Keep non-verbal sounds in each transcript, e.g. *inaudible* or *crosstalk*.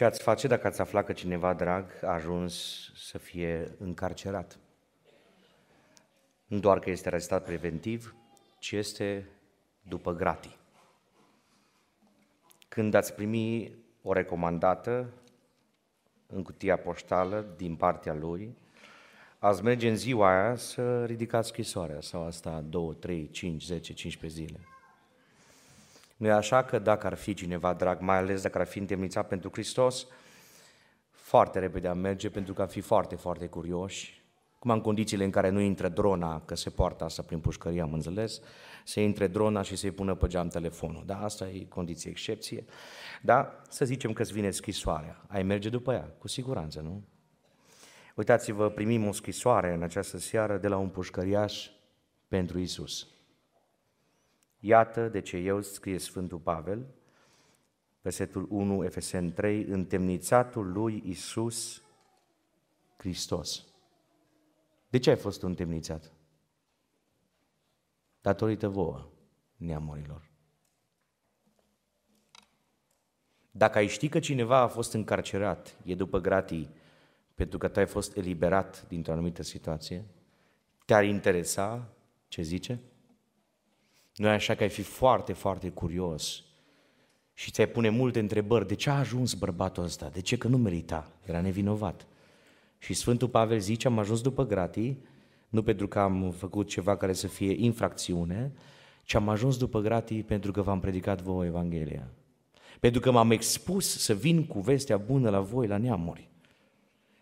Ce ați face dacă ați afla că cineva drag a ajuns să fie încarcerat? Nu doar că este arestat preventiv, ci este după gratii. Când ați primi o recomandată în cutia poștală din partea lui, ați merge în ziua aia să ridicați scrisoarea sau asta 2, 3, 5, 10, 15 zile. Nu e așa că dacă ar fi cineva drag, mai ales dacă ar fi întemnițat pentru Hristos, foarte repede am merge pentru că am fi foarte, foarte curioși, cum în condițiile în care nu intră drona, că se poartă asta prin pușcărie, am înțeles, să intre drona și să-i pună pe geam telefonul. Da, asta e condiție excepție. Da, să zicem că îți vine scrisoarea. Ai merge după ea, cu siguranță, nu? Uitați-vă, primim o scrisoare în această seară de la un pușcăriaș pentru Isus. Iată de ce eu scrie Sfântul Pavel, versetul 1, Efesen 3, întemnițatul lui Isus Hristos. De ce ai fost întemnițat? Datorită vouă, neamurilor. Dacă ai ști că cineva a fost încarcerat, e după gratii, pentru că tu ai fost eliberat dintr-o anumită situație, te-ar interesa ce zice? Nu e așa că ai fi foarte, foarte curios și ți-ai pune multe întrebări. De ce a ajuns bărbatul ăsta? De ce că nu merita? Era nevinovat. Și Sfântul Pavel zice, am ajuns după gratii, nu pentru că am făcut ceva care să fie infracțiune, ci am ajuns după gratii pentru că v-am predicat vouă Evanghelia. Pentru că m-am expus să vin cu vestea bună la voi, la neamuri.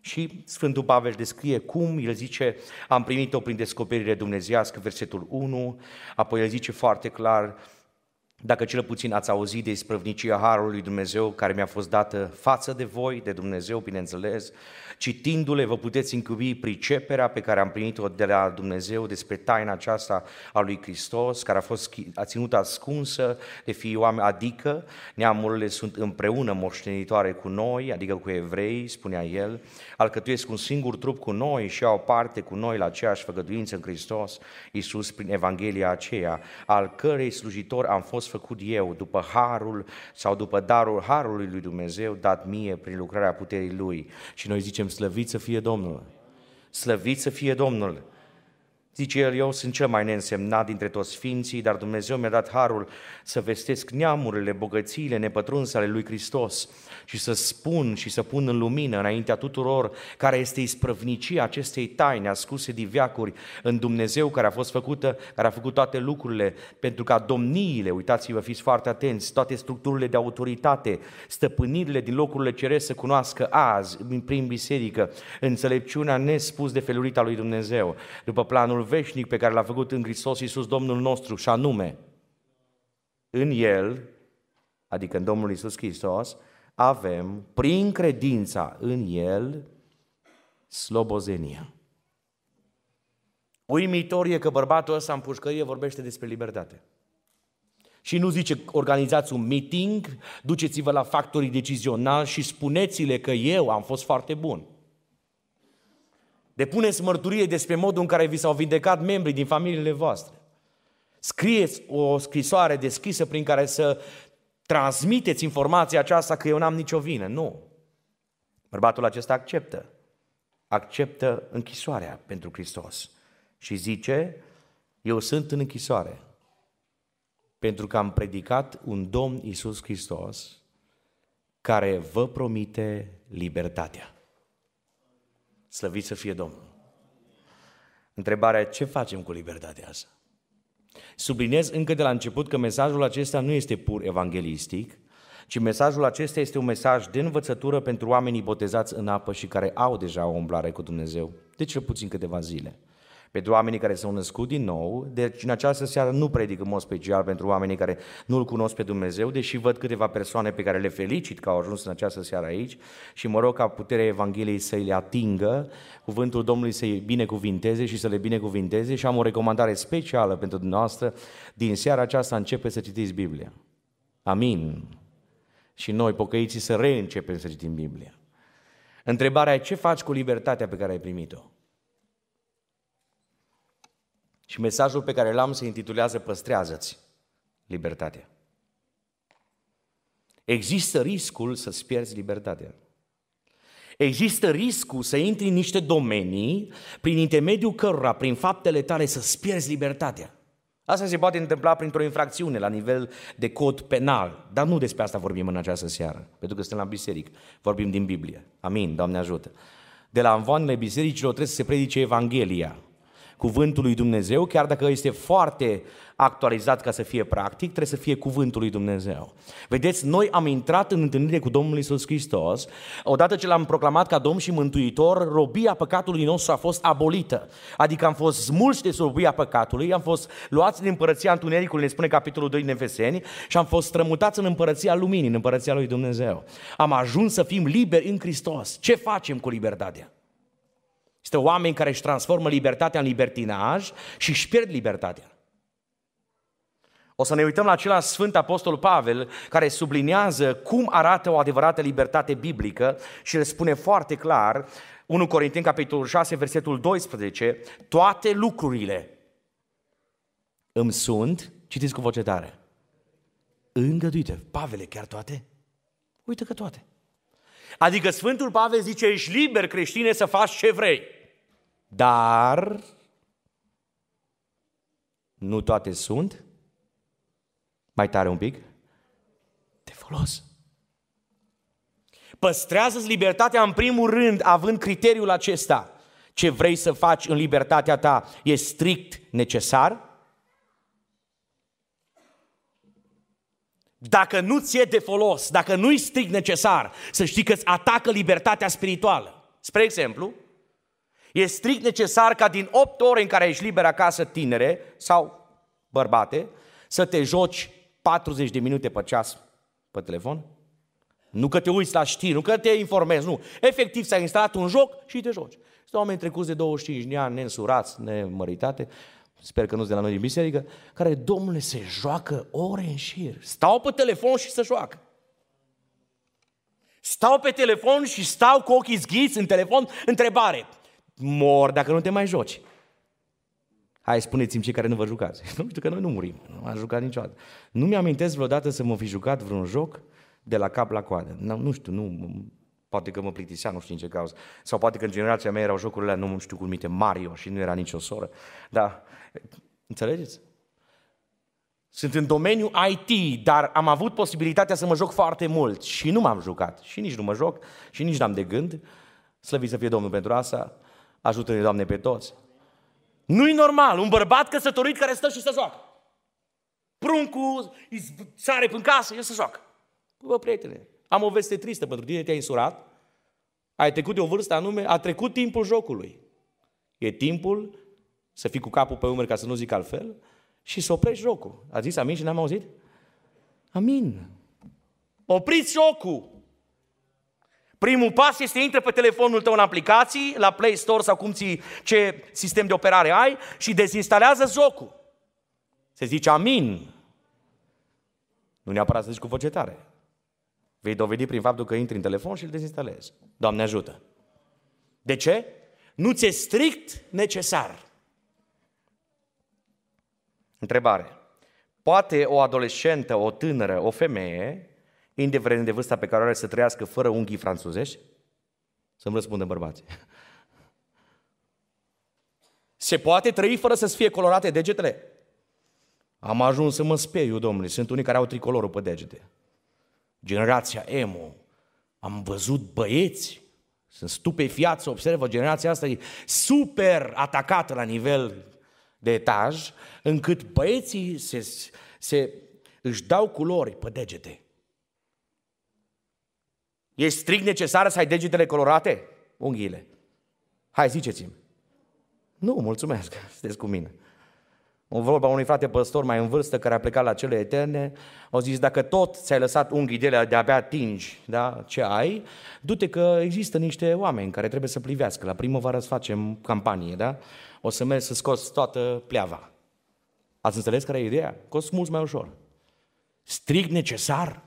Și Sfântul Pavel descrie cum, el zice, am primit-o prin descoperire dumnezească, versetul 1, apoi el zice foarte clar, dacă cel puțin ați auzit de isprăvnicia Harului Dumnezeu care mi-a fost dată față de voi, de Dumnezeu, bineînțeles, citindu-le vă puteți încubi priceperea pe care am primit-o de la Dumnezeu despre taina aceasta a lui Hristos, care a fost a ținut ascunsă de fii oameni, adică neamurile sunt împreună moștenitoare cu noi, adică cu evrei, spunea el, alcătuiesc un singur trup cu noi și au parte cu noi la aceeași făgăduință în Hristos, Iisus prin Evanghelia aceea, al cărei slujitor am fost făcut eu după harul sau după darul harului lui Dumnezeu dat mie prin lucrarea puterii lui. Și noi zicem, slăvit să fie Domnul! Slăvit să fie Domnul! Zice el, eu sunt cel mai neînsemnat dintre toți sfinții, dar Dumnezeu mi-a dat harul să vestesc neamurile, bogățiile nepătrunse ale lui Hristos și să spun și să pun în lumină înaintea tuturor care este isprăvnicia acestei taine ascuse de viacuri în Dumnezeu care a fost făcută, care a făcut toate lucrurile pentru ca domniile, uitați-vă, fiți foarte atenți, toate structurile de autoritate, stăpânirile din locurile ceresc să cunoască azi, prin biserică, înțelepciunea nespus de felurita lui Dumnezeu, după planul veșnic pe care l-a făcut în Hristos Iisus Domnul nostru și anume, în El, adică în Domnul Iisus Hristos, avem, prin credința în El, slobozenia. Uimitor e că bărbatul ăsta în pușcărie vorbește despre libertate. Și nu zice, organizați un meeting, duceți-vă la factorii decizionali și spuneți-le că eu am fost foarte bun. Depuneți mărturie despre modul în care vi s-au vindecat membrii din familiile voastre. Scrieți o scrisoare deschisă prin care să transmiteți informația aceasta că eu n-am nicio vină. Nu. Bărbatul acesta acceptă. Acceptă închisoarea pentru Hristos. Și zice, eu sunt în închisoare pentru că am predicat un Domn Isus Hristos care vă promite libertatea. Slăvit să fie Domnul. Întrebarea ce facem cu libertatea asta? Subliniez încă de la început că mesajul acesta nu este pur evanghelistic, ci mesajul acesta este un mesaj de învățătură pentru oamenii botezați în apă și care au deja o umblare cu Dumnezeu, de cel puțin câteva zile pentru oamenii care s-au născut din nou, deci în această seară nu predic în mod special pentru oamenii care nu-L cunosc pe Dumnezeu, deși văd câteva persoane pe care le felicit că au ajuns în această seară aici și mă rog ca puterea Evangheliei să le atingă, cuvântul Domnului să-i binecuvinteze și să le binecuvinteze și am o recomandare specială pentru dumneavoastră, din seara aceasta începe să citiți Biblia. Amin. Și noi, pocăiții, să reîncepem să citim Biblia. Întrebarea e ce faci cu libertatea pe care ai primit-o? Și mesajul pe care l-am se intitulează Păstrează-ți libertatea. există riscul să-ți pierzi libertatea. Există riscul să intri în niște domenii prin intermediul cărora, prin faptele tale, să-ți pierzi libertatea. Asta se poate întâmpla printr-o infracțiune la nivel de cod penal, dar nu despre asta vorbim în această seară, pentru că suntem la biserică, vorbim din Biblie. Amin, Doamne ajută. De la învoanele bisericilor trebuie să se predice Evanghelia, cuvântul lui Dumnezeu, chiar dacă este foarte actualizat ca să fie practic, trebuie să fie cuvântul lui Dumnezeu. Vedeți, noi am intrat în întâlnire cu Domnul Isus Hristos, odată ce l-am proclamat ca Domn și Mântuitor, robia păcatului nostru a fost abolită. Adică am fost smulși de robia păcatului, am fost luați din împărăția întunericului, ne spune capitolul 2 din Efeseni, și am fost strămutați în împărăția luminii, în împărăția lui Dumnezeu. Am ajuns să fim liberi în Hristos. Ce facem cu libertatea? Este oameni care își transformă libertatea în libertinaj și își pierd libertatea. O să ne uităm la acela Sfânt Apostol Pavel, care sublinează cum arată o adevărată libertate biblică și le spune foarte clar, 1 Corinteni, capitolul 6, versetul 12, toate lucrurile îmi sunt, citiți cu voce tare, îngăduite. Pavele, chiar toate? Uite că toate. Adică Sfântul Pavel zice, ești liber creștine să faci ce vrei. Dar nu toate sunt mai tare un pic? De folos. Păstrează-ți libertatea în primul rând având criteriul acesta. Ce vrei să faci în libertatea ta e strict necesar? Dacă nu ți-e de folos, dacă nu-i strict necesar, să știi că îți atacă libertatea spirituală. Spre exemplu, e strict necesar ca din 8 ore în care ești liber acasă, tinere sau bărbate, să te joci 40 de minute pe ceas pe telefon? Nu că te uiți la știri, nu că te informezi, nu. Efectiv s-a instalat un joc și te joci. Sunt oameni trecuți de 25 de ani, neînsurați, nemăritate, sper că nu de la noi din biserică, care, domnule, se joacă ore în șir. Stau pe telefon și se joacă. Stau pe telefon și stau cu ochii zghiți în telefon, întrebare. Mor dacă nu te mai joci. Hai, spuneți-mi cei care nu vă jucați. *laughs* Nu știu că noi nu murim, nu am jucat niciodată. Nu mi-amintesc vreodată să mă fi jucat vreun joc de la cap la coadă. Nu, nu știu, nu, poate că mă plictisea, nu știu în ce cauză. Sau poate că în generația mea erau jocurile alea, nu știu cum minte, Mario și nu era nicio soră. Dar, înțelegeți? Sunt în domeniul IT, dar am avut posibilitatea să mă joc foarte mult și nu m-am jucat. Și nici nu mă joc și nici n-am de gând. Slăvit să fie Domnul pentru asta. Ajută-ne, Doamne, pe toți. Nu-i normal, un bărbat căsătorit care stă și se joacă. Pruncul sare în casă, el se joacă. Bă, prietene, am o veste tristă pentru tine, te-ai însurat, ai trecut de o vârstă anume, a trecut timpul jocului. E timpul să fii cu capul pe umeri, ca să nu zic altfel, și să oprești jocul. A zis amin și n-am auzit? Amin. Opriți jocul. Primul pas este intră pe telefonul tău în aplicații, la Play Store sau cum ți, ce sistem de operare ai și dezinstalează jocul. Se zice amin. Nu neapărat să zici cu voce tare. Vei dovedi prin faptul că intri în telefon și îl dezinstalezi. Doamne ajută. De ce? Nu ți-e strict necesar. Întrebare. Poate o adolescentă, o tânără, o femeie indiferent de vârsta pe care o are să trăiască fără unghii franțuzești? Să-mi răspundă bărbații. Se poate trăi fără să-ți fie colorate degetele? Am ajuns să mă speriu, domnule. Sunt unii care au tricolorul pe degete. Generația emo. Am văzut băieți, sunt stupefiați, observă, generația asta e super atacată la nivel de etaj, încât băieții se, se, își dau culori pe degete. E strict necesar să ai degetele colorate? Unghiile. Hai, ziceți-mi. Nu, mulțumesc, *laughs* sunteți cu mine. O vorba unui frate păstor mai în vârstă care a plecat la cele eterne, au zis, dacă tot ți-ai lăsat unghii de alea de-abia tingi da, ce ai, du-te că există niște oameni care trebuie să plivească. La primăvară să facem campanie, da? O să mergi să scoți toată pleava. Ați înțeles care e ideea? Cost mult mai ușor. Strict necesar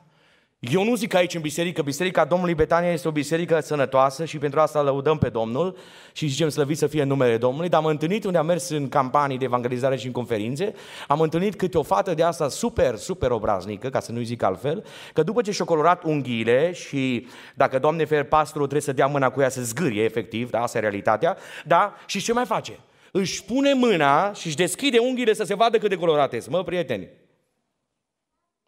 Eu nu zic aici în biserică, biserica Domnului Betania este o biserică sănătoasă și pentru asta lăudăm pe Domnul și zicem slăvit să fie numele Domnului, dar am întâlnit unde am mers în campanii de evangelizare și în conferințe, am întâlnit câte o fată de asta super, super obraznică, ca să nu zic altfel, că după ce și-a colorat unghiile și dacă Doamne fer pastorul trebuie să dea mâna cu ea să zgârie efectiv, da, asta e realitatea, da, și ce mai face? Își pune mâna și își deschide unghiile să se vadă cât de colorate sunt. Mă, prieteni,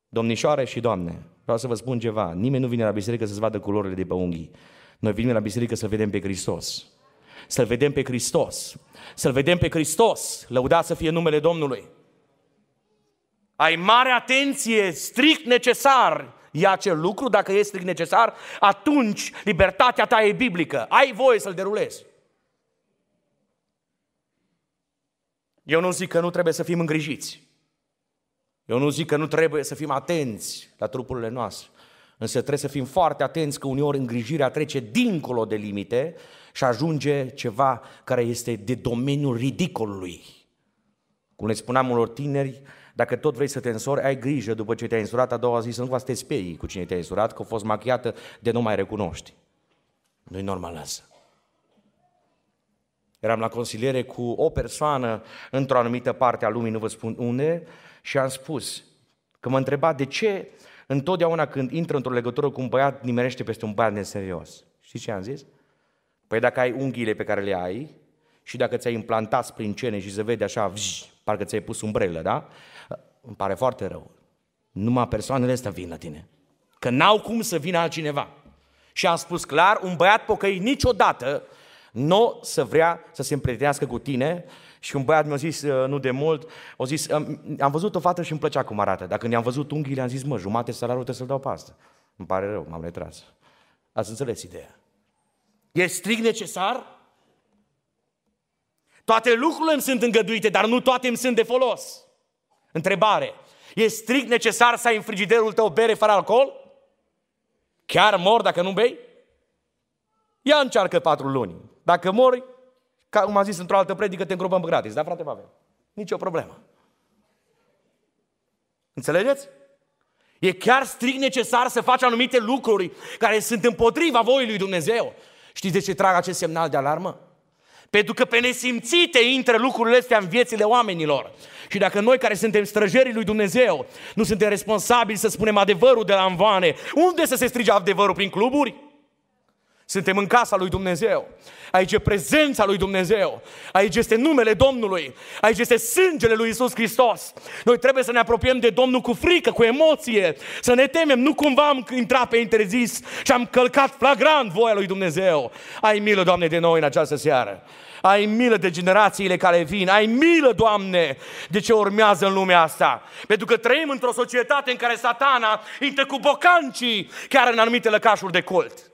domnișoare și doamne, Vreau să vă spun ceva. Nimeni nu vine la biserică să-ți vadă culorile de pe unghii. Noi venim la biserică să vedem pe Hristos. Să-L vedem pe Hristos. Să-L vedem pe Hristos. Lăudați să fie numele Domnului. Ai mare atenție, strict necesar e acel lucru, dacă e strict necesar, atunci libertatea ta e biblică. Ai voie să-l derulezi. Eu nu zic că nu trebuie să fim îngrijiți. Eu nu zic că nu trebuie să fim atenți la trupurile noastre, însă trebuie să fim foarte atenți că uneori îngrijirea trece dincolo de limite și ajunge ceva care este de domeniul ridicolului. Cum le spuneam unor tineri, dacă tot vrei să te însori, ai grijă după ce te-ai însurat a doua zi să nu va să te sperii cu cine te-ai însurat, că a fost machiată de nu mai recunoști. Nu-i normal asta. Eram la consiliere cu o persoană într-o anumită parte a lumii, nu vă spun unde, și am spus că mă întreba de ce întotdeauna când intră într-o legătură cu un băiat, nimerește peste un băiat neserios. Știți ce am zis? Păi dacă ai unghiile pe care le ai și dacă ți-ai implantat sprincene și se vede așa, vj, parcă ți-ai pus umbrelă, da? Îmi pare foarte rău. Numai persoanele astea vin la tine. Că n-au cum să vină altcineva. Și am spus clar, un băiat pocăit niciodată nu să vrea să se împrietenească cu tine și un băiat mi-a zis uh, nu de mult, a zis, am văzut o fată și îmi plăcea cum arată. Dacă ne-am văzut unghiile, am zis, mă, jumate salariul trebuie să-l dau pe asta. Îmi pare rău, m-am retras. Ați înțeles ideea. E strict necesar? Toate lucrurile îmi sunt îngăduite, dar nu toate îmi sunt de folos. Întrebare. E strict necesar să ai în frigiderul tău bere fără alcool? Chiar mor dacă nu bei? Ia încearcă patru luni. Dacă mori, ca cum am zis într-o altă predică, te îngropăm gratis. Da, frate Pavel? Nici o problemă. Înțelegeți? E chiar strict necesar să faci anumite lucruri care sunt împotriva voii lui Dumnezeu. Știți de ce trag acest semnal de alarmă? Pentru că pe nesimțite intră lucrurile astea în viețile oamenilor. Și dacă noi care suntem străjerii lui Dumnezeu nu suntem responsabili să spunem adevărul de la învoane, unde să se strige adevărul? Prin cluburi? Suntem în casa lui Dumnezeu. Aici e prezența lui Dumnezeu. Aici este numele Domnului. Aici este sângele lui Isus Hristos. Noi trebuie să ne apropiem de Domnul cu frică, cu emoție, să ne temem. Nu cumva am intrat pe interzis și am călcat flagrant voia lui Dumnezeu. Ai milă, Doamne, de noi în această seară. Ai milă de generațiile care vin. Ai milă, Doamne, de ce urmează în lumea asta. Pentru că trăim într-o societate în care satana intră cu bocancii chiar în anumite lăcașuri de cult.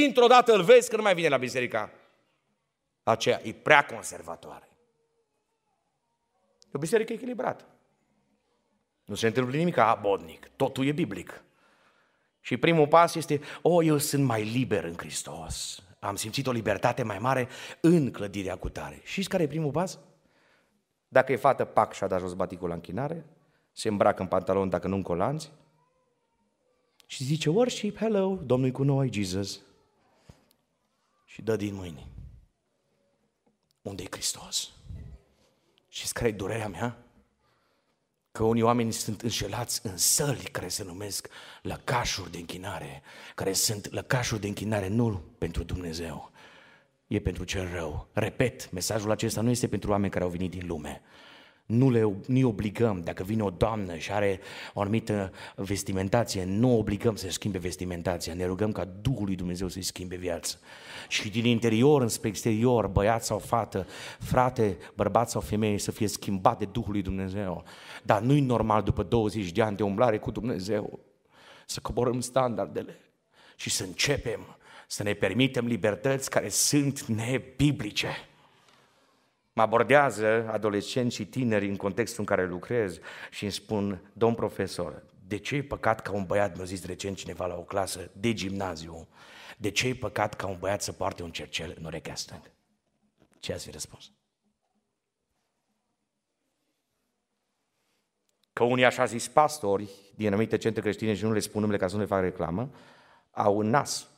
Dintr-o dată îl vezi că nu mai vine la biserica aceea. E prea conservatoare. E o biserică echilibrată. Nu se întâmplă nimic abodnic. Totul e biblic. Și primul pas este, o, oh, eu sunt mai liber în Hristos. Am simțit o libertate mai mare în clădirea cu tare. Și care e primul pas? Dacă e fată, pac și-a dat jos baticul la închinare, se îmbracă în pantalon dacă nu în colanți și zice, worship, hello, Domnul cu noi, Jesus și dă din mâini. Unde e Hristos? Și care e durerea mea? Că unii oameni sunt înșelați în săli care se numesc lăcașuri de închinare, care sunt lăcașuri de închinare nu pentru Dumnezeu, e pentru cel rău. Repet, mesajul acesta nu este pentru oameni care au venit din lume, nu le nu obligăm, dacă vine o doamnă și are o anumită vestimentație, nu obligăm să schimbe vestimentația, ne rugăm ca Duhul lui Dumnezeu să-i schimbe viața. Și din interior înspre exterior, băiat sau fată, frate, bărbat sau femeie, să fie schimbat de Duhul lui Dumnezeu. Dar nu-i normal după 20 de ani de umblare cu Dumnezeu să coborâm standardele și să începem să ne permitem libertăți care sunt nebiblice. Mă abordează adolescenți și tineri în contextul în care lucrez și îmi spun, domn profesor, de ce e păcat ca un băiat, mi-a zis recent cineva la o clasă de gimnaziu, de ce e păcat ca un băiat să poarte un cercel în urechea stângă? Ce ați fi răspuns? că unii așa zis pastori din anumite centre creștine și nu le spun numele ca să nu le fac reclamă, au un nas.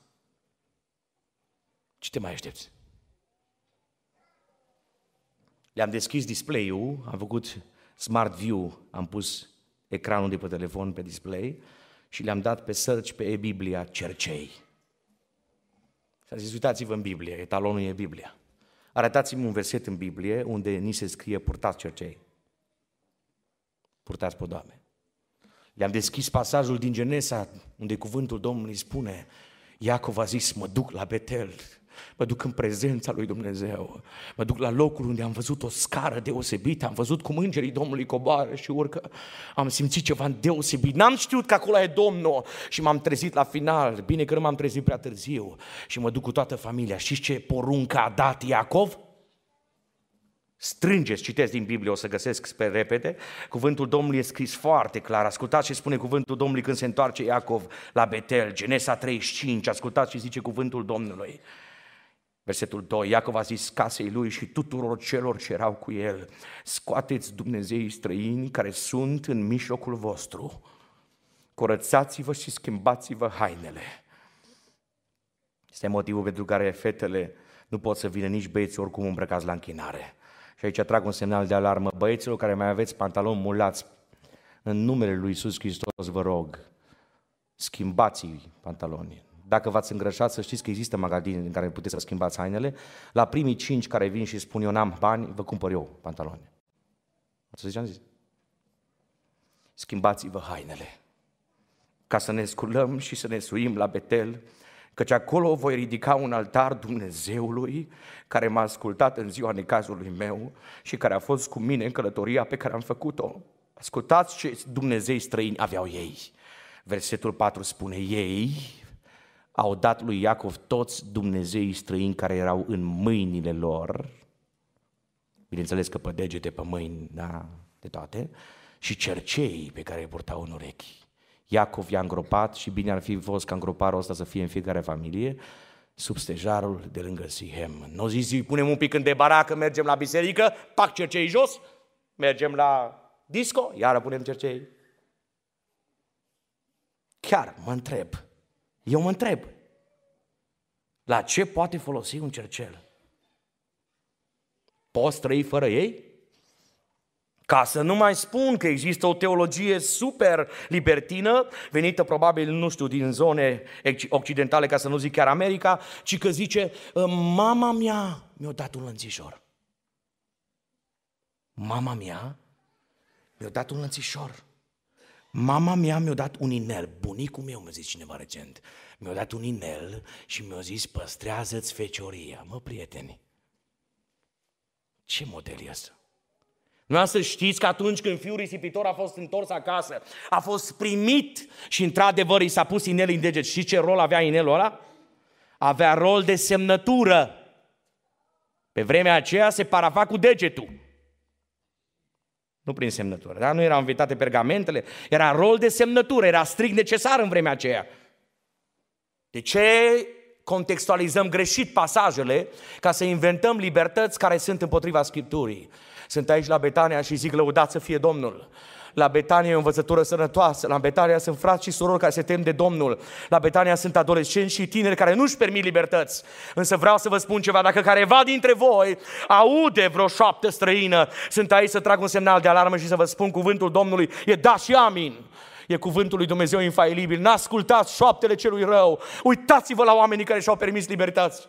Ce te mai aștepți? Le-am deschis display-ul, am făcut Smart View, am pus ecranul de pe telefon pe display și le-am dat pe search pe e-Biblia cercei. Și am zis, uitați-vă în Biblie, etalonul e Biblia. Arătați-mi un verset în Biblie unde ni se scrie purtați cercei. Purtați pe Doamne. Le-am deschis pasajul din Genesa unde cuvântul Domnului spune Iacov a zis, mă duc la Betel Mă duc în prezența lui Dumnezeu. Mă duc la locul unde am văzut o scară deosebită, am văzut cum îngerii Domnului coboară și urcă. Am simțit ceva deosebit. N-am știut că acolo e Domnul și m-am trezit la final. Bine că nu m-am trezit prea târziu și mă duc cu toată familia. Știți ce poruncă a dat Iacov? Strângeți, citesc din Biblie, o să găsesc pe repede. Cuvântul Domnului e scris foarte clar. Ascultați ce spune cuvântul Domnului când se întoarce Iacov la Betel, Genesa 35. Ascultați ce zice cuvântul Domnului. Versetul 2, Iacov a zis casei lui și tuturor celor ce erau cu el, scoateți Dumnezeii străini care sunt în mijlocul vostru, curățați-vă și schimbați-vă hainele. Este motivul pentru care fetele nu pot să vină nici băieții oricum îmbrăcați la închinare. Și aici trag un semnal de alarmă. Băieților care mai aveți pantaloni mulați, în numele lui Iisus Hristos vă rog, schimbați pantalonii. Dacă v-ați îngrășat, să știți că există magazine în care puteți să schimbați hainele. La primii cinci care vin și spun eu n-am bani, vă cumpăr eu pantaloni. Ați ce am zis? Schimbați-vă hainele ca să ne sculăm și să ne suim la Betel, căci acolo voi ridica un altar Dumnezeului care m-a ascultat în ziua necazului meu și care a fost cu mine în călătoria pe care am făcut-o. Ascultați ce Dumnezei străini aveau ei. Versetul 4 spune, ei au dat lui Iacov toți Dumnezeii străini care erau în mâinile lor, bineînțeles că pe degete, pe mâini, da, de toate, și cercei pe care îi purtau în urechi. Iacov i-a îngropat și bine ar fi fost ca îngroparul ăsta să fie în fiecare familie, sub stejarul de lângă Sihem. Nu zis, îi punem un pic în debaracă, mergem la biserică, pac cercei jos, mergem la disco, iară punem cercei. Chiar mă întreb, eu mă întreb, la ce poate folosi un cercel? Poți trăi fără ei? Ca să nu mai spun că există o teologie super libertină, venită probabil, nu știu, din zone occidentale, ca să nu zic chiar America, ci că zice, ă, mama mea mi-a dat un lănțișor. Mama mea mi-a dat un lănțișor. Mama mea mi-a dat un inel, bunicul meu, mă zice cineva recent, mi-a dat un inel și mi-a zis, păstrează-ți fecioria. Mă, prieteni, ce model e asta? Nu să știți că atunci când fiul risipitor a fost întors acasă, a fost primit și într-adevăr i s-a pus inel în deget. Și ce rol avea inelul ăla? Avea rol de semnătură. Pe vremea aceea se parafa cu degetul. Nu prin semnătură, da? Nu erau invitate pergamentele, era rol de semnătură, era strict necesar în vremea aceea. De ce contextualizăm greșit pasajele ca să inventăm libertăți care sunt împotriva Scripturii? Sunt aici la Betania și zic lăudat să fie Domnul. La Betania e o învățătură sănătoasă, la Betania sunt frați și surori care se tem de Domnul, la Betania sunt adolescenți și tineri care nu-și permit libertăți. Însă vreau să vă spun ceva, dacă careva dintre voi aude vreo șoaptă străină, sunt aici să trag un semnal de alarmă și să vă spun cuvântul Domnului, e da și amin. E cuvântul lui Dumnezeu infailibil. N-ascultați șoaptele celui rău. Uitați-vă la oamenii care și-au permis libertăți.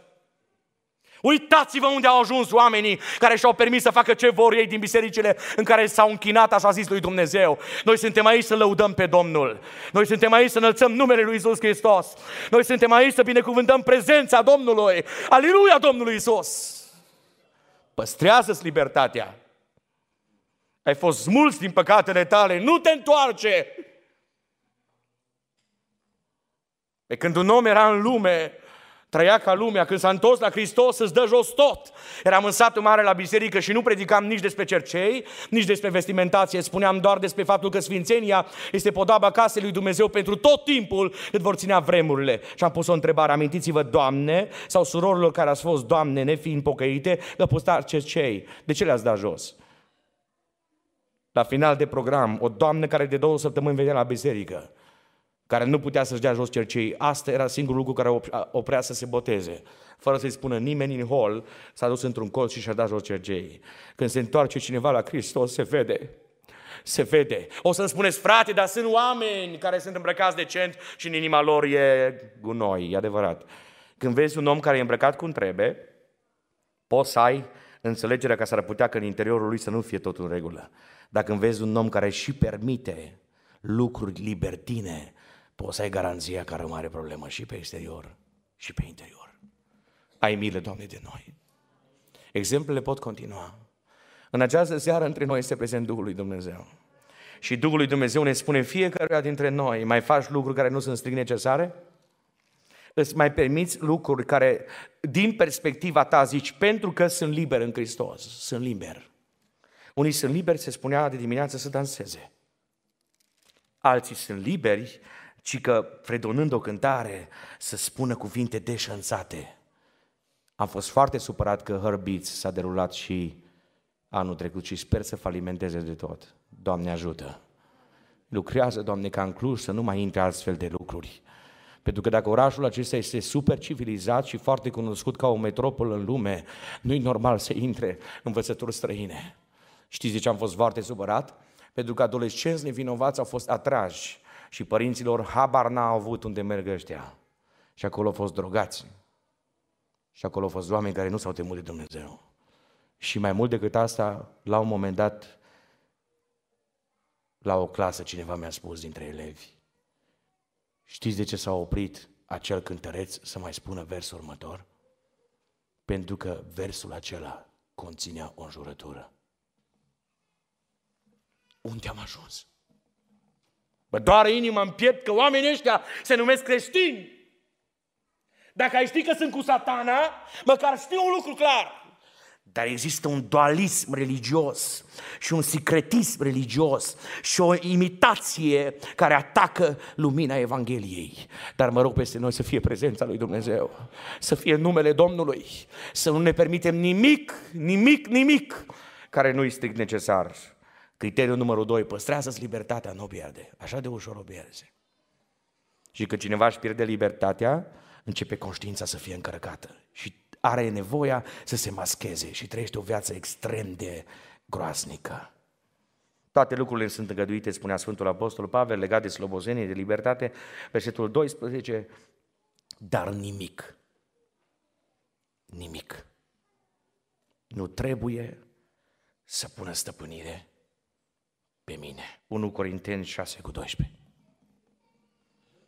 Uitați-vă unde au ajuns oamenii care și-au permis să facă ce vor ei din bisericile în care s-au închinat, așa zis lui Dumnezeu. Noi suntem aici să lăudăm pe Domnul. Noi suntem aici să înălțăm numele lui Isus Hristos. Noi suntem aici să binecuvântăm prezența Domnului. Aleluia Domnului Isus! Păstrează-ți libertatea. Ai fost smuls din păcatele tale, nu te întoarce! Pe când un om era în lume, trăia ca lumea, când s-a întors la Hristos îți dă jos tot. Eram în satul mare la biserică și nu predicam nici despre cercei, nici despre vestimentație, spuneam doar despre faptul că Sfințenia este podaba casei lui Dumnezeu pentru tot timpul cât vor ținea vremurile. Și am pus o întrebare, amintiți-vă, Doamne, sau surorilor care ați fost Doamne, nefiind pocăite, că pustați cercei. De ce le-ați dat jos? la final de program, o doamnă care de două săptămâni venea la biserică, care nu putea să-și dea jos cercei, asta era singurul lucru care oprea să se boteze. Fără să-i spună nimeni în hol, s-a dus într-un colț și și-a dat jos cercei. Când se întoarce cineva la Hristos, se vede se vede. O să-mi spuneți, frate, dar sunt oameni care sunt îmbrăcați decent și în inima lor e gunoi, e adevărat. Când vezi un om care e îmbrăcat cum trebuie, poți să ai înțelegerea că s-ar putea că în interiorul lui să nu fie totul în regulă. Dacă vezi un om care și permite lucruri libertine, poți să ai garanția că are o mare problemă și pe exterior și pe interior. Ai milă, Doamne, de noi. Exemplele pot continua. În această seară între noi este prezent Duhul lui Dumnezeu. Și Duhul lui Dumnezeu ne spune fiecare dintre noi, mai faci lucruri care nu sunt strict necesare? Îți mai permiți lucruri care, din perspectiva ta, zici, pentru că sunt liber în Hristos, sunt liber. Unii sunt liberi, se spunea de dimineață, să danseze. Alții sunt liberi, ci că, fredonând o cântare, să spună cuvinte deșanțate. Am fost foarte supărat că Herbeats s-a derulat și anul trecut și sper să falimenteze de tot. Doamne ajută! Lucrează, Doamne, ca în Cluj să nu mai intre astfel de lucruri. Pentru că dacă orașul acesta este super civilizat și foarte cunoscut ca o metropolă în lume, nu-i normal să intre învățături străine. Știți de ce am fost foarte supărat? Pentru că adolescenți nevinovați au fost atrași și părinților habar n-au avut unde merg ăștia. Și acolo au fost drogați. Și acolo au fost oameni care nu s-au temut de Dumnezeu. Și mai mult decât asta, la un moment dat, la o clasă, cineva mi-a spus dintre elevi, știți de ce s-a oprit acel cântăreț să mai spună versul următor? Pentru că versul acela conținea o înjurătură. Unde am ajuns? Bă, doare inima în piept că oamenii ăștia se numesc creștini. Dacă ai ști că sunt cu satana, măcar știu un lucru clar. Dar există un dualism religios și un secretism religios și o imitație care atacă lumina Evangheliei. Dar mă rog peste noi să fie prezența lui Dumnezeu, să fie numele Domnului, să nu ne permitem nimic, nimic, nimic care nu este necesar. Criteriul numărul 2, păstrează-ți libertatea, nu o pierde. Așa de ușor o pierde. Și că cineva își pierde libertatea, începe conștiința să fie încărcată. Și are nevoia să se mascheze și trăiește o viață extrem de groaznică. Toate lucrurile sunt îngăduite, spunea Sfântul Apostol Pavel, legat de slobozenie, de libertate, versetul 12, dar nimic, nimic nu trebuie să pună stăpânire pe mine. 1 Corinteni 6 cu 12.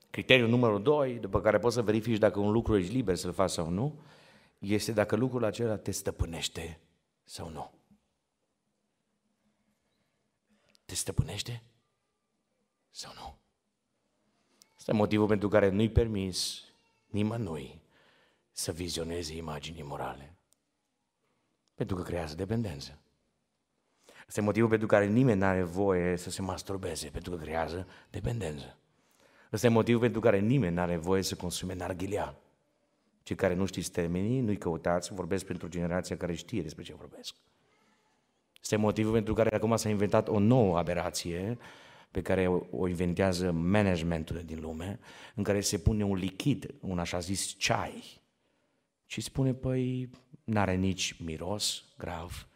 Criteriul numărul 2, după care poți să verifici dacă un lucru ești liber să-l faci sau nu, este dacă lucrul acela te stăpânește sau nu. Te stăpânește sau nu? Asta e motivul pentru care nu-i permis nimănui să vizioneze imagini morale. Pentru că creează dependență. Asta e motivul pentru care nimeni nu are voie să se masturbeze, pentru că creează dependență. Ăsta e motivul pentru care nimeni nu are voie să consume narghilea. Cei care nu știți termenii, nu-i căutați, vorbesc pentru generația care știe despre ce vorbesc. Este motivul pentru care acum s-a inventat o nouă aberație pe care o inventează managementul din lume, în care se pune un lichid, un așa zis ceai, și spune, păi, n-are nici miros grav,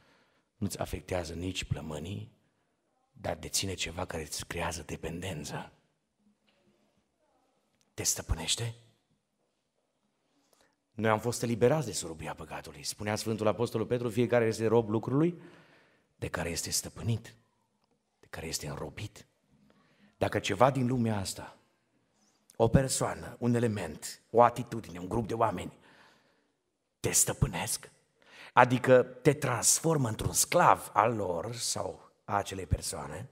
nu-ți afectează nici plămânii, dar deține ceva care îți creează dependență. Te stăpânește? Noi am fost eliberați de surubia păcatului. Spunea Sfântul Apostolul Petru, fiecare este rob lucrului de care este stăpânit, de care este înrobit. Dacă ceva din lumea asta, o persoană, un element, o atitudine, un grup de oameni, te stăpânesc, adică te transformă într-un sclav al lor sau a acelei persoane,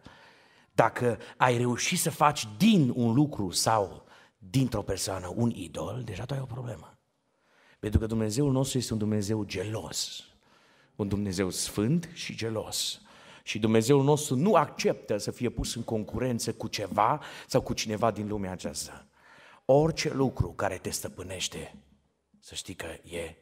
dacă ai reușit să faci din un lucru sau dintr-o persoană un idol, deja tu ai o problemă. Pentru că Dumnezeul nostru este un Dumnezeu gelos, un Dumnezeu sfânt și gelos. Și Dumnezeul nostru nu acceptă să fie pus în concurență cu ceva sau cu cineva din lumea aceasta. Orice lucru care te stăpânește, să știi că e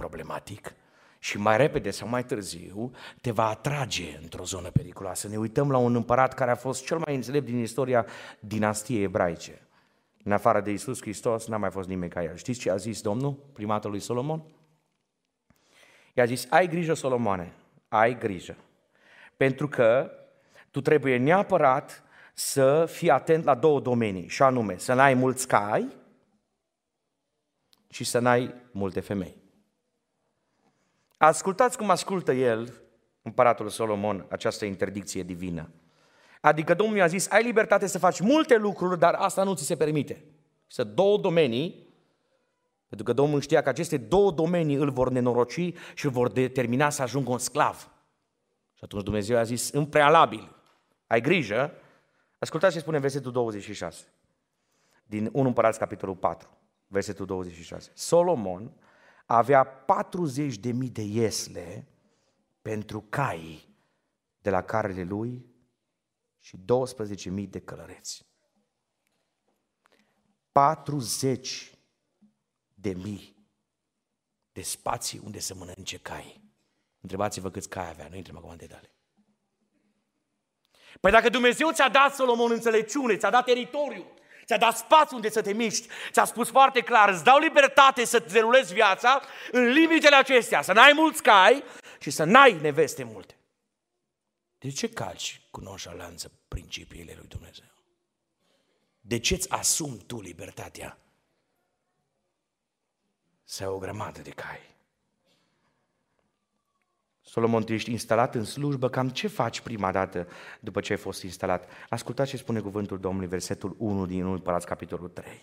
problematic, și mai repede sau mai târziu te va atrage într-o zonă periculoasă. Ne uităm la un împărat care a fost cel mai înțelept din istoria dinastiei ebraice. În afară de Isus Hristos n-a mai fost nimeni ca el. Știți ce a zis Domnul, primatul lui Solomon? I-a zis, ai grijă, Solomoane, ai grijă. Pentru că tu trebuie neapărat să fii atent la două domenii, și anume să n-ai mulți cai și să n-ai multe femei. Ascultați cum ascultă el, împăratul Solomon, această interdicție divină. Adică Domnul i-a zis, ai libertate să faci multe lucruri, dar asta nu ți se permite. Să două domenii, pentru că Domnul știa că aceste două domenii îl vor nenoroci și îl vor determina să ajungă un sclav. Și atunci Dumnezeu a zis, în prealabil, ai grijă, ascultați ce spune versetul 26, din 1 Împărați, capitolul 4, versetul 26. Solomon avea 40 de mii de iesle pentru cai de la carele lui și 12.000 de călăreți. 40 de mii de spații unde să mănânce cai. Întrebați-vă câți cai avea, nu intrăm acum în detalii. Păi dacă Dumnezeu ți-a dat Solomon înțelepciune, ți-a dat teritoriu, ți-a dat spațiu unde să te miști, ți-a spus foarte clar, îți dau libertate să-ți derulezi viața în limitele acestea, să n-ai mulți cai și să n-ai neveste multe. De ce calci cu nonșalanță principiile lui Dumnezeu? De ce îți asumi tu libertatea să ai o grămadă de cai? Solomon, tu ești instalat în slujbă, cam ce faci prima dată după ce ai fost instalat? Ascultați ce spune cuvântul Domnului, versetul 1 din 1 Împărați, capitolul 3.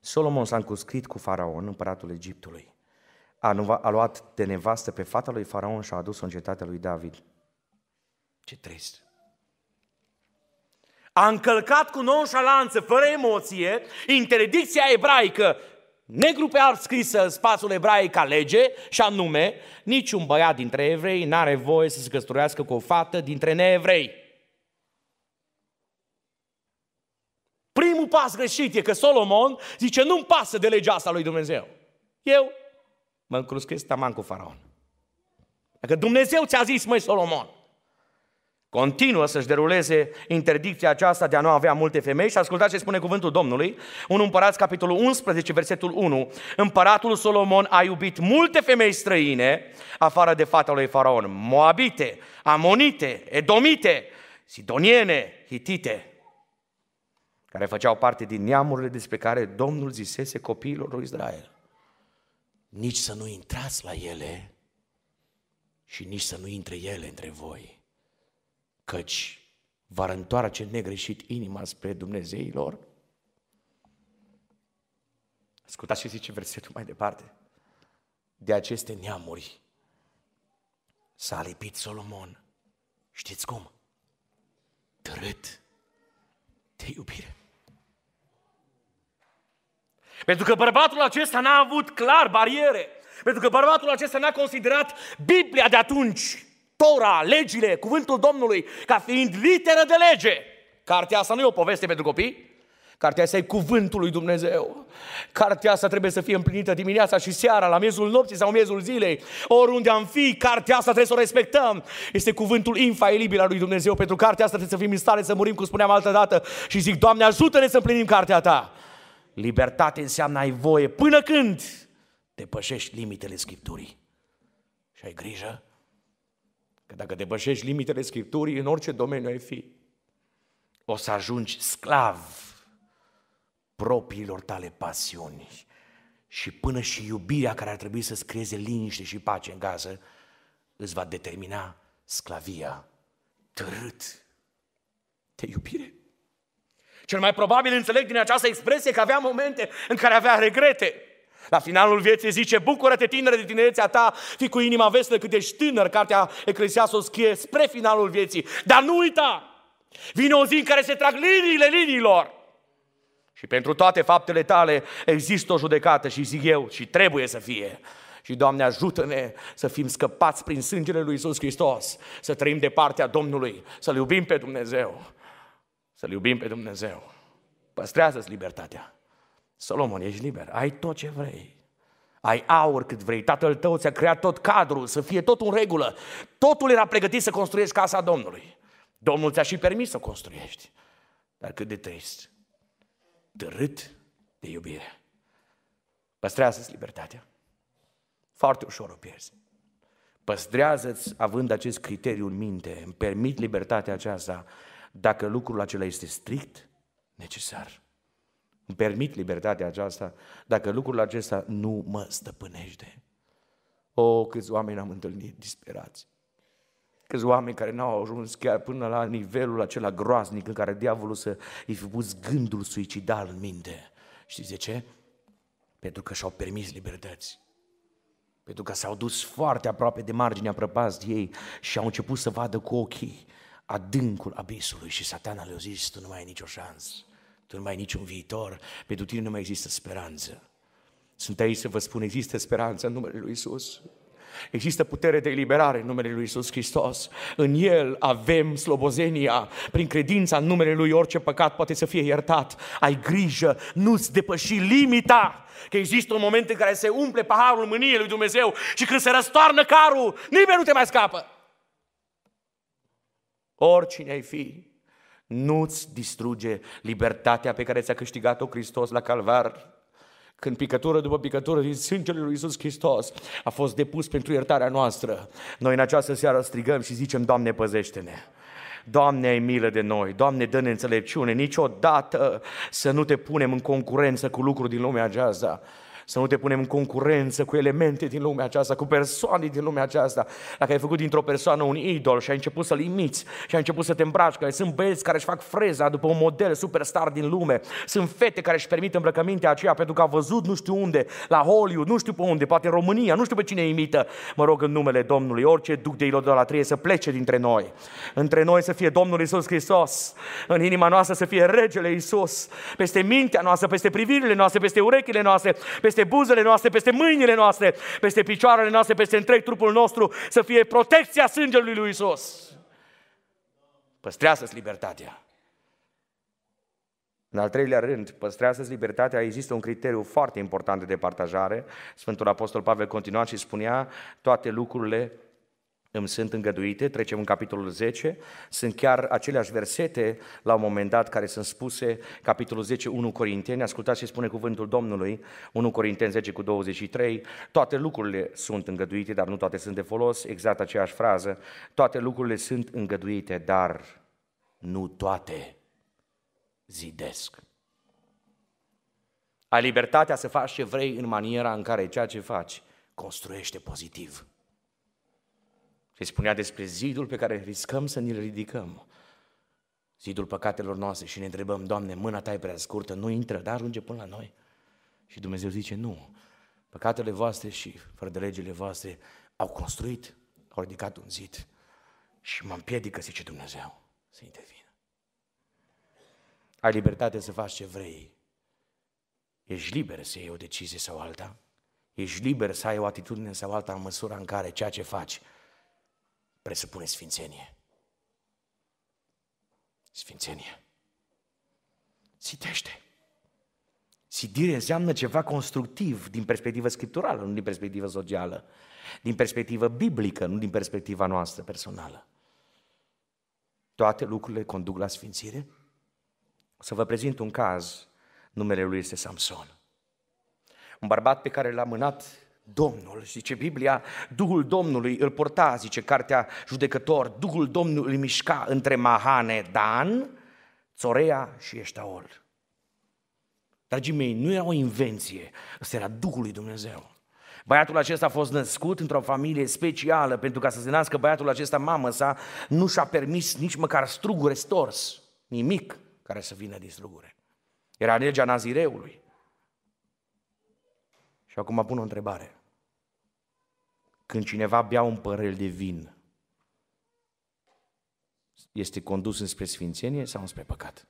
Solomon s-a încuscrit cu faraon, împăratul Egiptului. A, a luat de nevastă pe fata lui faraon și a adus-o în cetatea lui David. Ce trist! A încălcat cu nonșalanță, fără emoție, interdicția ebraică negru pe alb scrisă în spațiul ebraic ca lege și anume, niciun băiat dintre evrei n-are voie să se căsătorească cu o fată dintre neevrei. Primul pas greșit e că Solomon zice, nu-mi pasă de legea asta lui Dumnezeu. Eu mă încruscesc taman cu faraon. Dacă Dumnezeu ți-a zis, măi Solomon, Continuă să-și deruleze interdicția aceasta de a nu avea multe femei și ascultați ce spune cuvântul Domnului. Un împărat, capitolul 11, versetul 1. Împăratul Solomon a iubit multe femei străine, afară de fata lui Faraon. Moabite, Amonite, Edomite, Sidoniene, Hitite, care făceau parte din neamurile despre care Domnul zisese copiilor lui Israel. Nici să nu intrați la ele și nici să nu intre ele între voi căci va întoarce negreșit inima spre Dumnezeilor? Ascultați ce zice versetul mai departe. De aceste neamuri s-a lipit Solomon. Știți cum? Tărât de iubire. Pentru că bărbatul acesta n-a avut clar bariere. Pentru că bărbatul acesta n-a considerat Biblia de atunci Tora, legile, cuvântul Domnului, ca fiind literă de lege. Cartea asta nu e o poveste pentru copii, Cartea asta e cuvântul lui Dumnezeu. Cartea asta trebuie să fie împlinită dimineața și seara, la miezul nopții sau miezul zilei. Oriunde am fi, cartea asta trebuie să o respectăm. Este cuvântul infailibil al lui Dumnezeu. Pentru cartea asta trebuie să fim în stare să murim, cum spuneam altă dată. Și zic, Doamne, ajută-ne să împlinim cartea Ta. Libertate înseamnă ai voie până când depășești limitele Scripturii. Și ai grijă Că dacă depășești limitele Scripturii, în orice domeniu ai fi, o să ajungi sclav propriilor tale pasiuni. Și până și iubirea care ar trebui să-ți creeze liniște și pace în gază, îți va determina sclavia târât de iubire. Cel mai probabil înțeleg din această expresie că avea momente în care avea regrete. La finalul vieții zice, bucură-te tinere de tinerețea ta, fi cu inima vestă cât ești tânăr, cartea Eclesiastul scrie spre finalul vieții. Dar nu uita, vine o zi în care se trag liniile liniilor. Și pentru toate faptele tale există o judecată și zic eu, și trebuie să fie. Și Doamne ajută-ne să fim scăpați prin sângele lui Isus Hristos, să trăim de partea Domnului, să-L iubim pe Dumnezeu, să-L iubim pe Dumnezeu. Păstrează-ți libertatea. Solomon, ești liber, ai tot ce vrei. ai aur cât vrei, tatăl tău ți-a creat tot cadrul, să fie tot în regulă. Totul era pregătit să construiești casa Domnului. Domnul ți-a și permis să construiești. Dar cât de trist, dărât de iubire. Păstrează-ți libertatea. Foarte ușor o pierzi. Păstrează-ți, având acest criteriu în minte, îmi permit libertatea aceasta, dacă lucrul acela este strict necesar. Îmi permit libertatea aceasta dacă lucrul acesta nu mă stăpânește. O, câți oameni am întâlnit disperați. Câți oameni care n-au ajuns chiar până la nivelul acela groaznic în care diavolul să îi fi pus gândul suicidal în minte. Știți de ce? Pentru că și-au permis libertăți. Pentru că s-au dus foarte aproape de marginea prăpastiei și au început să vadă cu ochii adâncul abisului și satana le-a zis, tu nu mai ai nicio șansă, tu nu mai ai niciun viitor, pentru tine nu mai există speranță. Sunt aici să vă spun, există speranță în numele Lui Isus. Există putere de eliberare în numele Lui Isus Hristos. În El avem slobozenia. Prin credința în numele Lui orice păcat poate să fie iertat. Ai grijă, nu-ți depăși limita. Că există un moment în care se umple paharul mâniei lui Dumnezeu și când se răstoarnă carul, nimeni nu te mai scapă. Oricine ai fi, nu-ți distruge libertatea pe care ți-a câștigat-o Hristos la calvar. Când picătură după picătură din sângele lui Iisus Hristos a fost depus pentru iertarea noastră, noi în această seară strigăm și zicem, Doamne, păzește-ne! Doamne, ai milă de noi, Doamne, dă-ne înțelepciune, niciodată să nu te punem în concurență cu lucruri din lumea aceasta, să nu te punem în concurență cu elemente din lumea aceasta, cu persoane din lumea aceasta. Dacă ai făcut dintr-o persoană un idol și ai început să-l imiți și ai început să te îmbraci, care sunt băieți care își fac freza după un model superstar din lume, sunt fete care își permit îmbrăcămintea aceea pentru că au văzut nu știu unde, la Hollywood, nu știu pe unde, poate în România, nu știu pe cine imită. Mă rog în numele Domnului, orice duc de idolatrie să plece dintre noi. Între noi să fie Domnul Isus Hristos, în inima noastră să fie Regele Isus, peste mintea noastră, peste privirile noastre, peste urechile noastre, peste peste buzele noastre, peste mâinile noastre, peste picioarele noastre, peste întreg trupul nostru, să fie protecția sângelui lui Isus. Păstrează-ți libertatea. În al treilea rând, păstrează-ți libertatea, există un criteriu foarte important de departajare. Sfântul Apostol Pavel continua și spunea, toate lucrurile îmi sunt îngăduite, trecem în capitolul 10, sunt chiar aceleași versete la un moment dat care sunt spuse, capitolul 10, 1 Corinteni, ascultați ce spune cuvântul Domnului, 1 Corinteni 10 cu 23, toate lucrurile sunt îngăduite, dar nu toate sunt de folos, exact aceeași frază, toate lucrurile sunt îngăduite, dar nu toate zidesc. Ai libertatea să faci ce vrei în maniera în care ceea ce faci construiește pozitiv. Și spunea despre zidul pe care riscăm să ne-l ridicăm. Zidul păcatelor noastre și ne întrebăm, Doamne, mâna ta e prea scurtă, nu intră, dar ajunge până la noi. Și Dumnezeu zice, nu, păcatele voastre și fără de legile voastre au construit, au ridicat un zid și mă împiedică, zice Dumnezeu, să intervină. Ai libertate să faci ce vrei. Ești liber să iei o decizie sau alta. Ești liber să ai o atitudine sau alta în măsura în care ceea ce faci presupune sfințenie. Sfințenie. Citește. Sidire înseamnă ceva constructiv din perspectivă scripturală, nu din perspectivă socială, din perspectivă biblică, nu din perspectiva noastră personală. Toate lucrurile conduc la sfințire. O să vă prezint un caz, numele lui este Samson. Un bărbat pe care l-a mânat Domnul, zice Biblia, Duhul Domnului îl porta, zice cartea judecător, Duhul Domnului îl mișca între Mahane, Dan, Țorea și Eștaol. Dragii mei, nu era o invenție, ăsta era Duhul lui Dumnezeu. Băiatul acesta a fost născut într-o familie specială, pentru ca să se nască băiatul acesta, mamă sa nu și-a permis nici măcar strugure stors, nimic care să vină din strugure. Era legea Nazireului. Și acum pun o întrebare. Când cineva bea un părel de vin, este condus înspre sfințenie sau înspre păcat?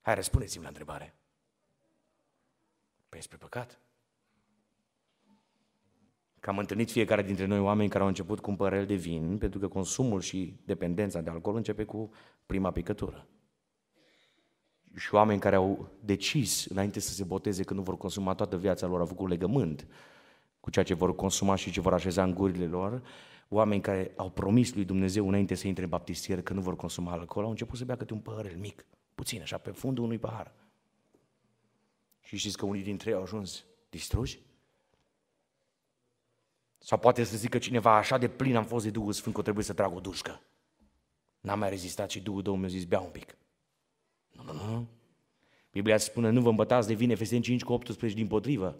Hai, răspundeți-mi la întrebare. Păi spre păcat. Că am întâlnit fiecare dintre noi oameni care au început cu un părel de vin, pentru că consumul și dependența de alcool începe cu prima picătură. Și oameni care au decis înainte să se boteze că nu vor consuma toată viața lor, au făcut legământ cu ceea ce vor consuma și ce vor așeza în gurile lor, oameni care au promis lui Dumnezeu înainte să intre în baptistier că nu vor consuma alcool, au început să bea câte un păhărel mic, puțin, așa, pe fundul unui pahar. Și știți că unii dintre ei au ajuns distruși? Sau poate să zică cineva, așa de plin am fost de Duhul Sfânt că trebuie să trag o dușcă. N-am mai rezistat și Duhul Domnului mi-a zis, bea un pic. Nu, nu, nu. Biblia spune, nu vă îmbătați de vine, Efeseni 5 cu 18 din potrivă.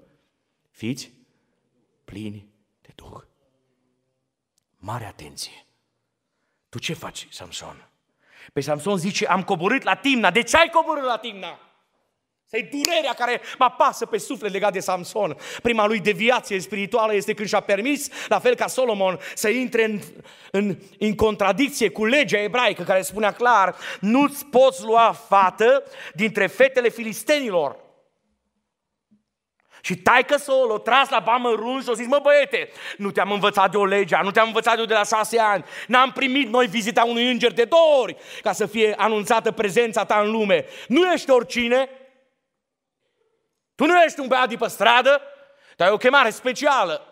Fiți plini de Duh. Mare atenție. Tu ce faci, Samson? Pe Samson zice, am coborât la Timna. De ce ai coborât la Timna? Să-i durerea care mă apasă pe suflet legat de Samson. Prima lui deviație spirituală este când și-a permis, la fel ca Solomon, să intre în, în, în contradicție cu legea ebraică care spunea clar, nu-ți poți lua fată dintre fetele filistenilor. Și taică să o tras la bamă rund și o zis, mă băiete, nu te-am învățat de o legea, nu te-am învățat de, de la șase ani, n-am primit noi vizita unui înger de două ori ca să fie anunțată prezența ta în lume. Nu ești oricine, tu nu ești un băiat de pe stradă, dar e o chemare specială.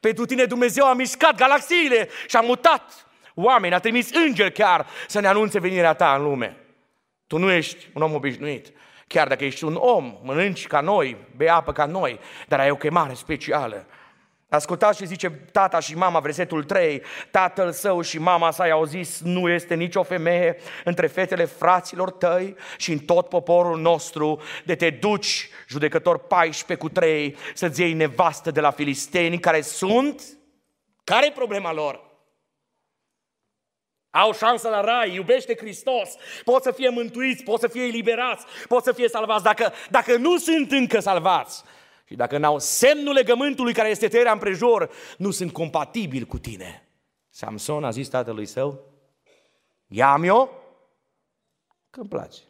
Pentru tine Dumnezeu a mișcat galaxiile și a mutat oameni, a trimis îngeri chiar să ne anunțe venirea ta în lume. Tu nu ești un om obișnuit. Chiar dacă ești un om, mănânci ca noi, bei apă ca noi, dar ai o chemare specială. Ascultați ce zice tata și mama, versetul 3. Tatăl său și mama sa i-au zis, nu este nicio femeie între fetele fraților tăi și în tot poporul nostru de te duci, judecător 14 cu 3, să-ți iei nevastă de la filisteni care sunt... Care e problema lor? Au șansă la rai, iubește Hristos, pot să fie mântuiți, pot să fie eliberați, pot să fie salvați. Dacă, dacă nu sunt încă salvați, și dacă n-au semnul legământului care este tăierea împrejur, nu sunt compatibili cu tine. Samson a zis tatălui său, ia-mi eu că îmi place.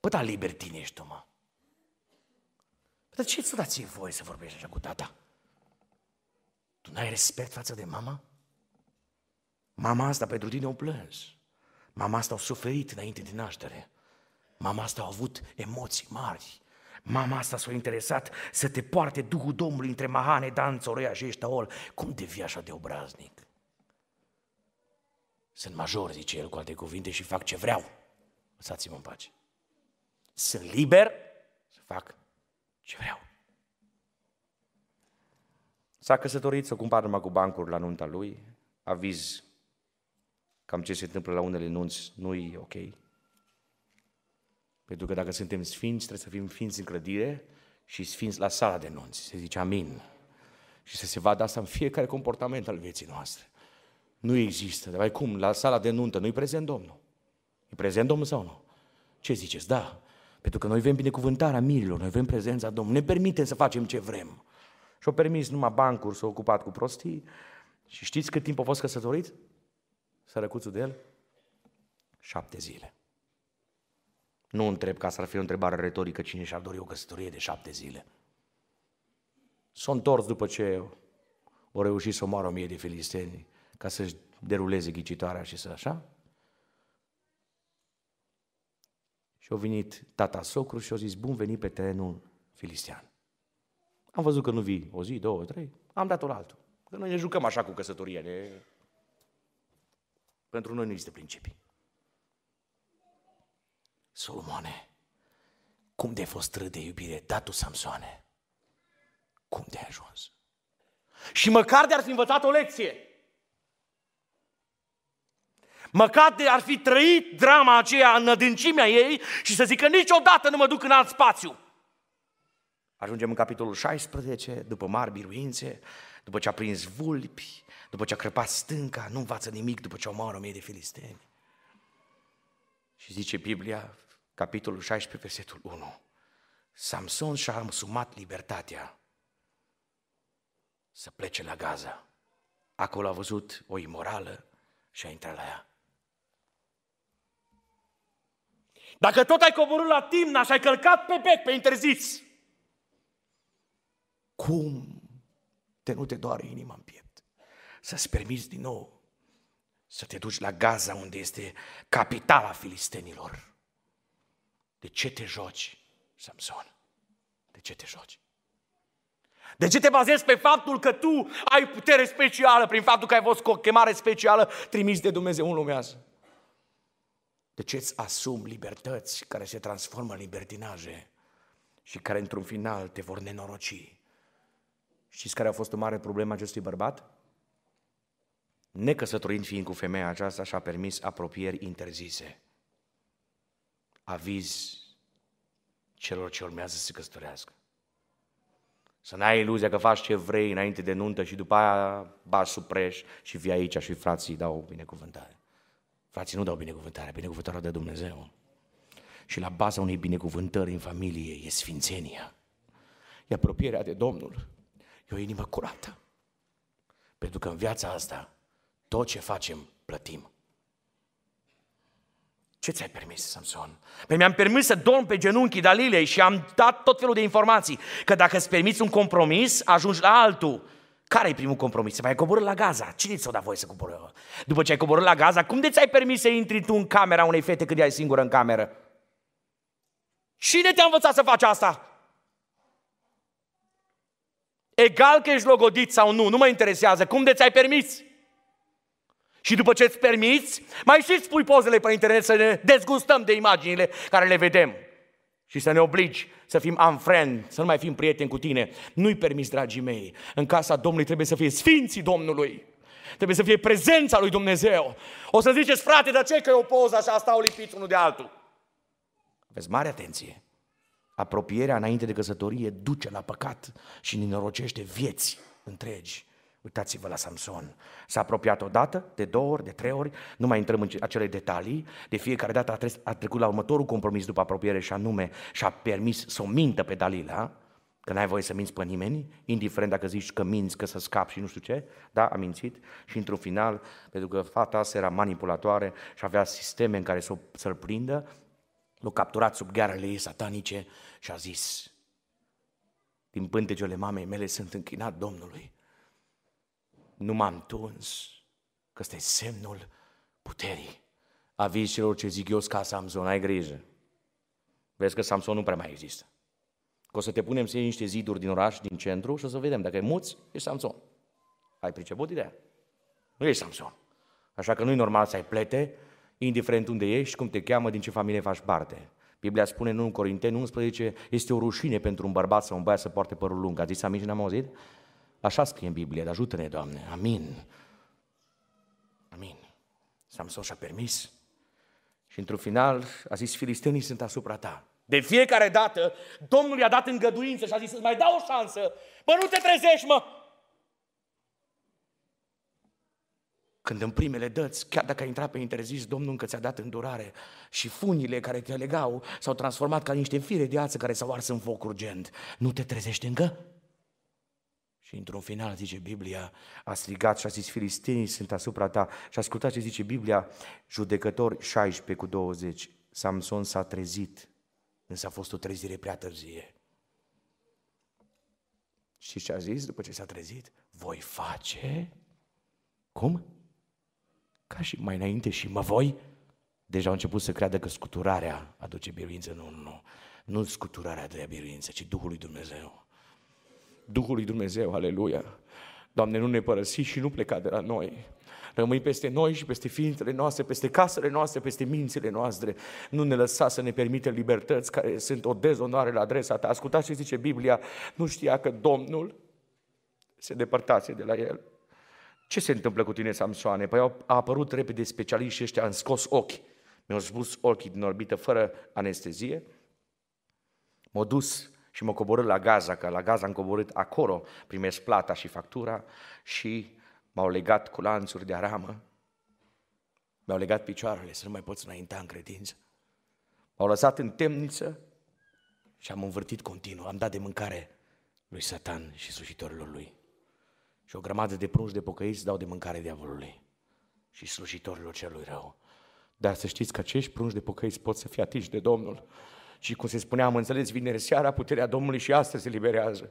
Păi da, libertin ești tu, mă. Păi dar ce-ți da ție voie să vorbești așa cu tata? Tu n-ai respect față de mama? Mama asta pentru tine o plâns. Mama asta a suferit înainte de naștere. Mama asta a avut emoții mari. Mama asta s-a interesat să te poarte Duhul Domnului între Mahane, Dan, Țoroia și Eștaol. Cum devii așa de obraznic? Sunt major, zice el cu alte cuvinte, și fac ce vreau. Lăsați-mă în pace. Sunt liber să fac ce vreau. S-a căsătorit, să cumpără numai cu bancuri la nunta lui, aviz cam ce se întâmplă la unele nunți, nu e ok. Pentru că dacă suntem sfinți, trebuie să fim sfinți în clădire și sfinți la sala de nunți. Se zice amin. Și să se vadă asta în fiecare comportament al vieții noastre. Nu există. Dar cum? La sala de nuntă nu-i prezent Domnul. E prezent Domnul sau nu? Ce ziceți? Da. Pentru că noi vrem binecuvântarea mirilor, noi vrem prezența Domnului. Ne permitem să facem ce vrem. Și o permis numai bancuri să ocupat cu prostii. Și știți cât timp a fost căsătorit? Sărăcuțul de el? Șapte zile. Nu întreb ca să ar fi o întrebare retorică cine și-ar dori o căsătorie de șapte zile. S-a întors după ce o reușit să omoară o mie de filisteni ca să-și deruleze ghicitoarea și să așa. Și a venit tata socru și a zis, bun venit pe terenul filistean. Am văzut că nu vii o zi, două, trei, am dat-o la altul. Că noi ne jucăm așa cu căsătoria. Ne... Pentru noi nu există principii. Solomone, cum de-ai fost râd de iubire, da tu, Samsoane? Cum de-ai ajuns? Și măcar de ar fi învățat o lecție. Măcar de ar fi trăit drama aceea în adâncimea ei și să zică niciodată nu mă duc în alt spațiu. Ajungem în capitolul 16, după mari biruințe, după ce a prins vulpi, după ce a crăpat stânca, nu învață nimic după ce omoară o mie de filisteni. Și zice Biblia, capitolul 16, versetul 1. Samson și-a asumat libertatea să plece la Gaza. Acolo a văzut o imorală și a intrat la ea. Dacă tot ai coborât la Timna și ai călcat pe bec, pe interzis, cum te nu te doare inima în piept? Să-ți permiți din nou să te duci la Gaza, unde este capitala filistenilor De ce te joci, Samson? De ce te joci? De ce te bazezi pe faptul că tu ai putere specială, prin faptul că ai fost cu o chemare specială trimis de Dumnezeu în lumea asta? De ce îți asumi libertăți care se transformă în libertinaje și care într-un final te vor nenoroci? Știți care a fost o mare problemă acestui bărbat? Necăsătorind fiind cu femeia aceasta, și-a permis apropieri interzise. Aviz celor ce urmează să se căsătorească. Să n-ai iluzia că faci ce vrei înainte de nuntă și după aia bași sub preș și vii aici și frații dau binecuvântare. Frații nu dau binecuvântare, binecuvântarea de Dumnezeu. Și la baza unei binecuvântări în familie e sfințenia. E apropierea de Domnul. E o inimă curată. Pentru că în viața asta, tot ce facem, plătim. Ce ți-ai permis, Samson? Păi mi-am permis să dorm pe genunchii Dalilei și am dat tot felul de informații. Că dacă îți permiți un compromis, ajungi la altul. Care e primul compromis? Să mai coborâ la Gaza. Cine ți-o dat voie să coborâ? După ce ai coborât la Gaza, cum de ți-ai permis să intri tu în camera unei fete când ai singură în cameră? Cine te-a învățat să faci asta? Egal că ești logodit sau nu, nu mă interesează. Cum de ți-ai permis? Și după ce îți permiți, mai și spui pozele pe internet să ne dezgustăm de imaginile care le vedem. Și să ne obligi să fim unfriend, să nu mai fim prieteni cu tine. Nu-i permis, dragii mei. În casa Domnului trebuie să fie sfinții Domnului. Trebuie să fie prezența lui Dumnezeu. O să ziceți, frate, dar ce că e o poză așa, stau lipiți unul de altul? Aveți mare atenție. Apropierea înainte de căsătorie duce la păcat și ne norocește vieți întregi. Uitați-vă la Samson. S-a apropiat odată, de două ori, de trei ori, nu mai intrăm în acele detalii. De fiecare dată a, tre- a trecut la următorul compromis după apropiere și anume și-a permis să o mintă pe Dalila, că n-ai voie să minți pe nimeni, indiferent dacă zici că minți, că să scapi și nu știu ce, da, a mințit și într-un final, pentru că fata asta era manipulatoare și avea sisteme în care să, să-l prindă, l-a capturat sub ghearele ei satanice și a zis, din pântecele mamei mele sunt închinat Domnului nu m-am tuns, că ăsta e semnul puterii. Aviz celor ce zic eu ca Samson, ai grijă. Vezi că Samson nu prea mai există. Că o să te punem să iei niște ziduri din oraș, din centru și o să vedem dacă e muți, e Samson. Ai priceput ideea? Nu e Samson. Așa că nu e normal să ai plete, indiferent unde ești, cum te cheamă, din ce familie faci parte. Biblia spune în Corinteni 11, este o rușine pentru un bărbat sau un băiat să poarte părul lung. A zis amin și n-am auzit? Așa scrie în Biblie, dar ajută-ne, Doamne. Amin. Amin. Samson și-a permis. Și într-un final a zis, filistenii sunt asupra ta. De fiecare dată, Domnul i-a dat îngăduință și a zis, îți mai dau o șansă. Bă, nu te trezești, mă! Când în primele dăți, chiar dacă ai intrat pe interzis, Domnul încă ți-a dat îndurare și funile care te legau s-au transformat ca niște fire de ață care s-au ars în foc urgent. Nu te trezești încă? Și într-un final, zice Biblia, a strigat și a zis, filistenii sunt asupra ta. Și ascultați ce zice Biblia, judecători 16 cu 20. Samson s-a trezit, însă a fost o trezire prea târzie. Și ce a zis după ce s-a trezit? Voi face? Cum? Ca și mai înainte și mă voi? Deja au început să creadă că scuturarea aduce biruință. Nu, nu, nu. Nu scuturarea de biruință, ci Duhul lui Dumnezeu. Duhului Dumnezeu, aleluia. Doamne, nu ne părăsi și nu pleca de la noi. Rămâi peste noi și peste ființele noastre, peste casele noastre, peste mințile noastre. Nu ne lăsa să ne permite libertăți care sunt o dezonoare la adresa ta. Ascultați ce zice Biblia, nu știa că Domnul se depărtase de la el. Ce se întâmplă cu tine, Samsoane? Păi au apărut repede specialiști și ăștia, am scos ochi. Mi-au spus ochii din orbită fără anestezie. M-au dus și mă coborât la Gaza, că la Gaza am coborât acolo, primesc plata și factura și m-au legat cu lanțuri de aramă, mi-au legat picioarele să nu mai pot înainta în credință, m-au lăsat în temniță și am învârtit continuu, am dat de mâncare lui Satan și slujitorilor lui. Și o grămadă de prunci de pocăiți dau de mâncare diavolului și slujitorilor celui rău. Dar să știți că acești prunci de pocăiți pot să fie atinși de Domnul și cum se spunea, am înțeles, vineri seara, puterea Domnului și astăzi se liberează.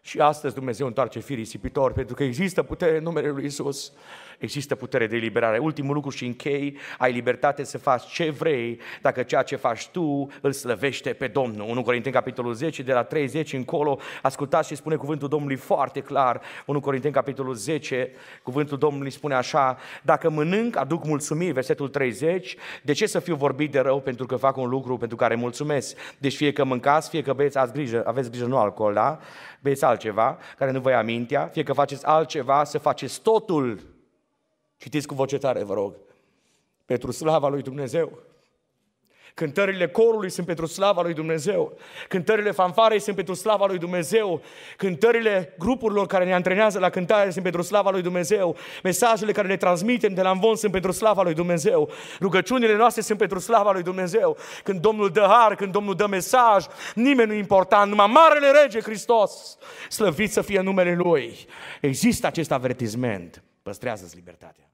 Și astăzi Dumnezeu întoarce fii risipitor, pentru că există putere în numele Lui Isus. Există putere de eliberare. Ultimul lucru și închei, ai libertate să faci ce vrei, dacă ceea ce faci tu îl slăvește pe Domnul. 1 Corinteni, capitolul 10, de la 30 încolo, ascultați și spune cuvântul Domnului foarte clar. 1 Corinteni, capitolul 10, cuvântul Domnului spune așa, dacă mănânc, aduc mulțumiri, versetul 30, de ce să fiu vorbit de rău pentru că fac un lucru pentru care mulțumesc? Deci fie că mâncați, fie că beți, ați grijă, aveți grijă, nu alcool, da? Beți altceva, care nu vă ia mintea, fie că faceți altceva, să faceți totul Citiți cu voce tare, vă rog. Pentru slava lui Dumnezeu. Cântările corului sunt pentru slava lui Dumnezeu. Cântările fanfarei sunt pentru slava lui Dumnezeu. Cântările grupurilor care ne antrenează la cântare sunt pentru slava lui Dumnezeu. Mesajele care le transmitem de la învon sunt pentru slava lui Dumnezeu. Rugăciunile noastre sunt pentru slava lui Dumnezeu. Când Domnul dă har, când Domnul dă mesaj, nimeni nu e important, numai Marele Rege Hristos, slăvit să fie numele Lui. Există acest avertisment. Păstrează-ți libertatea.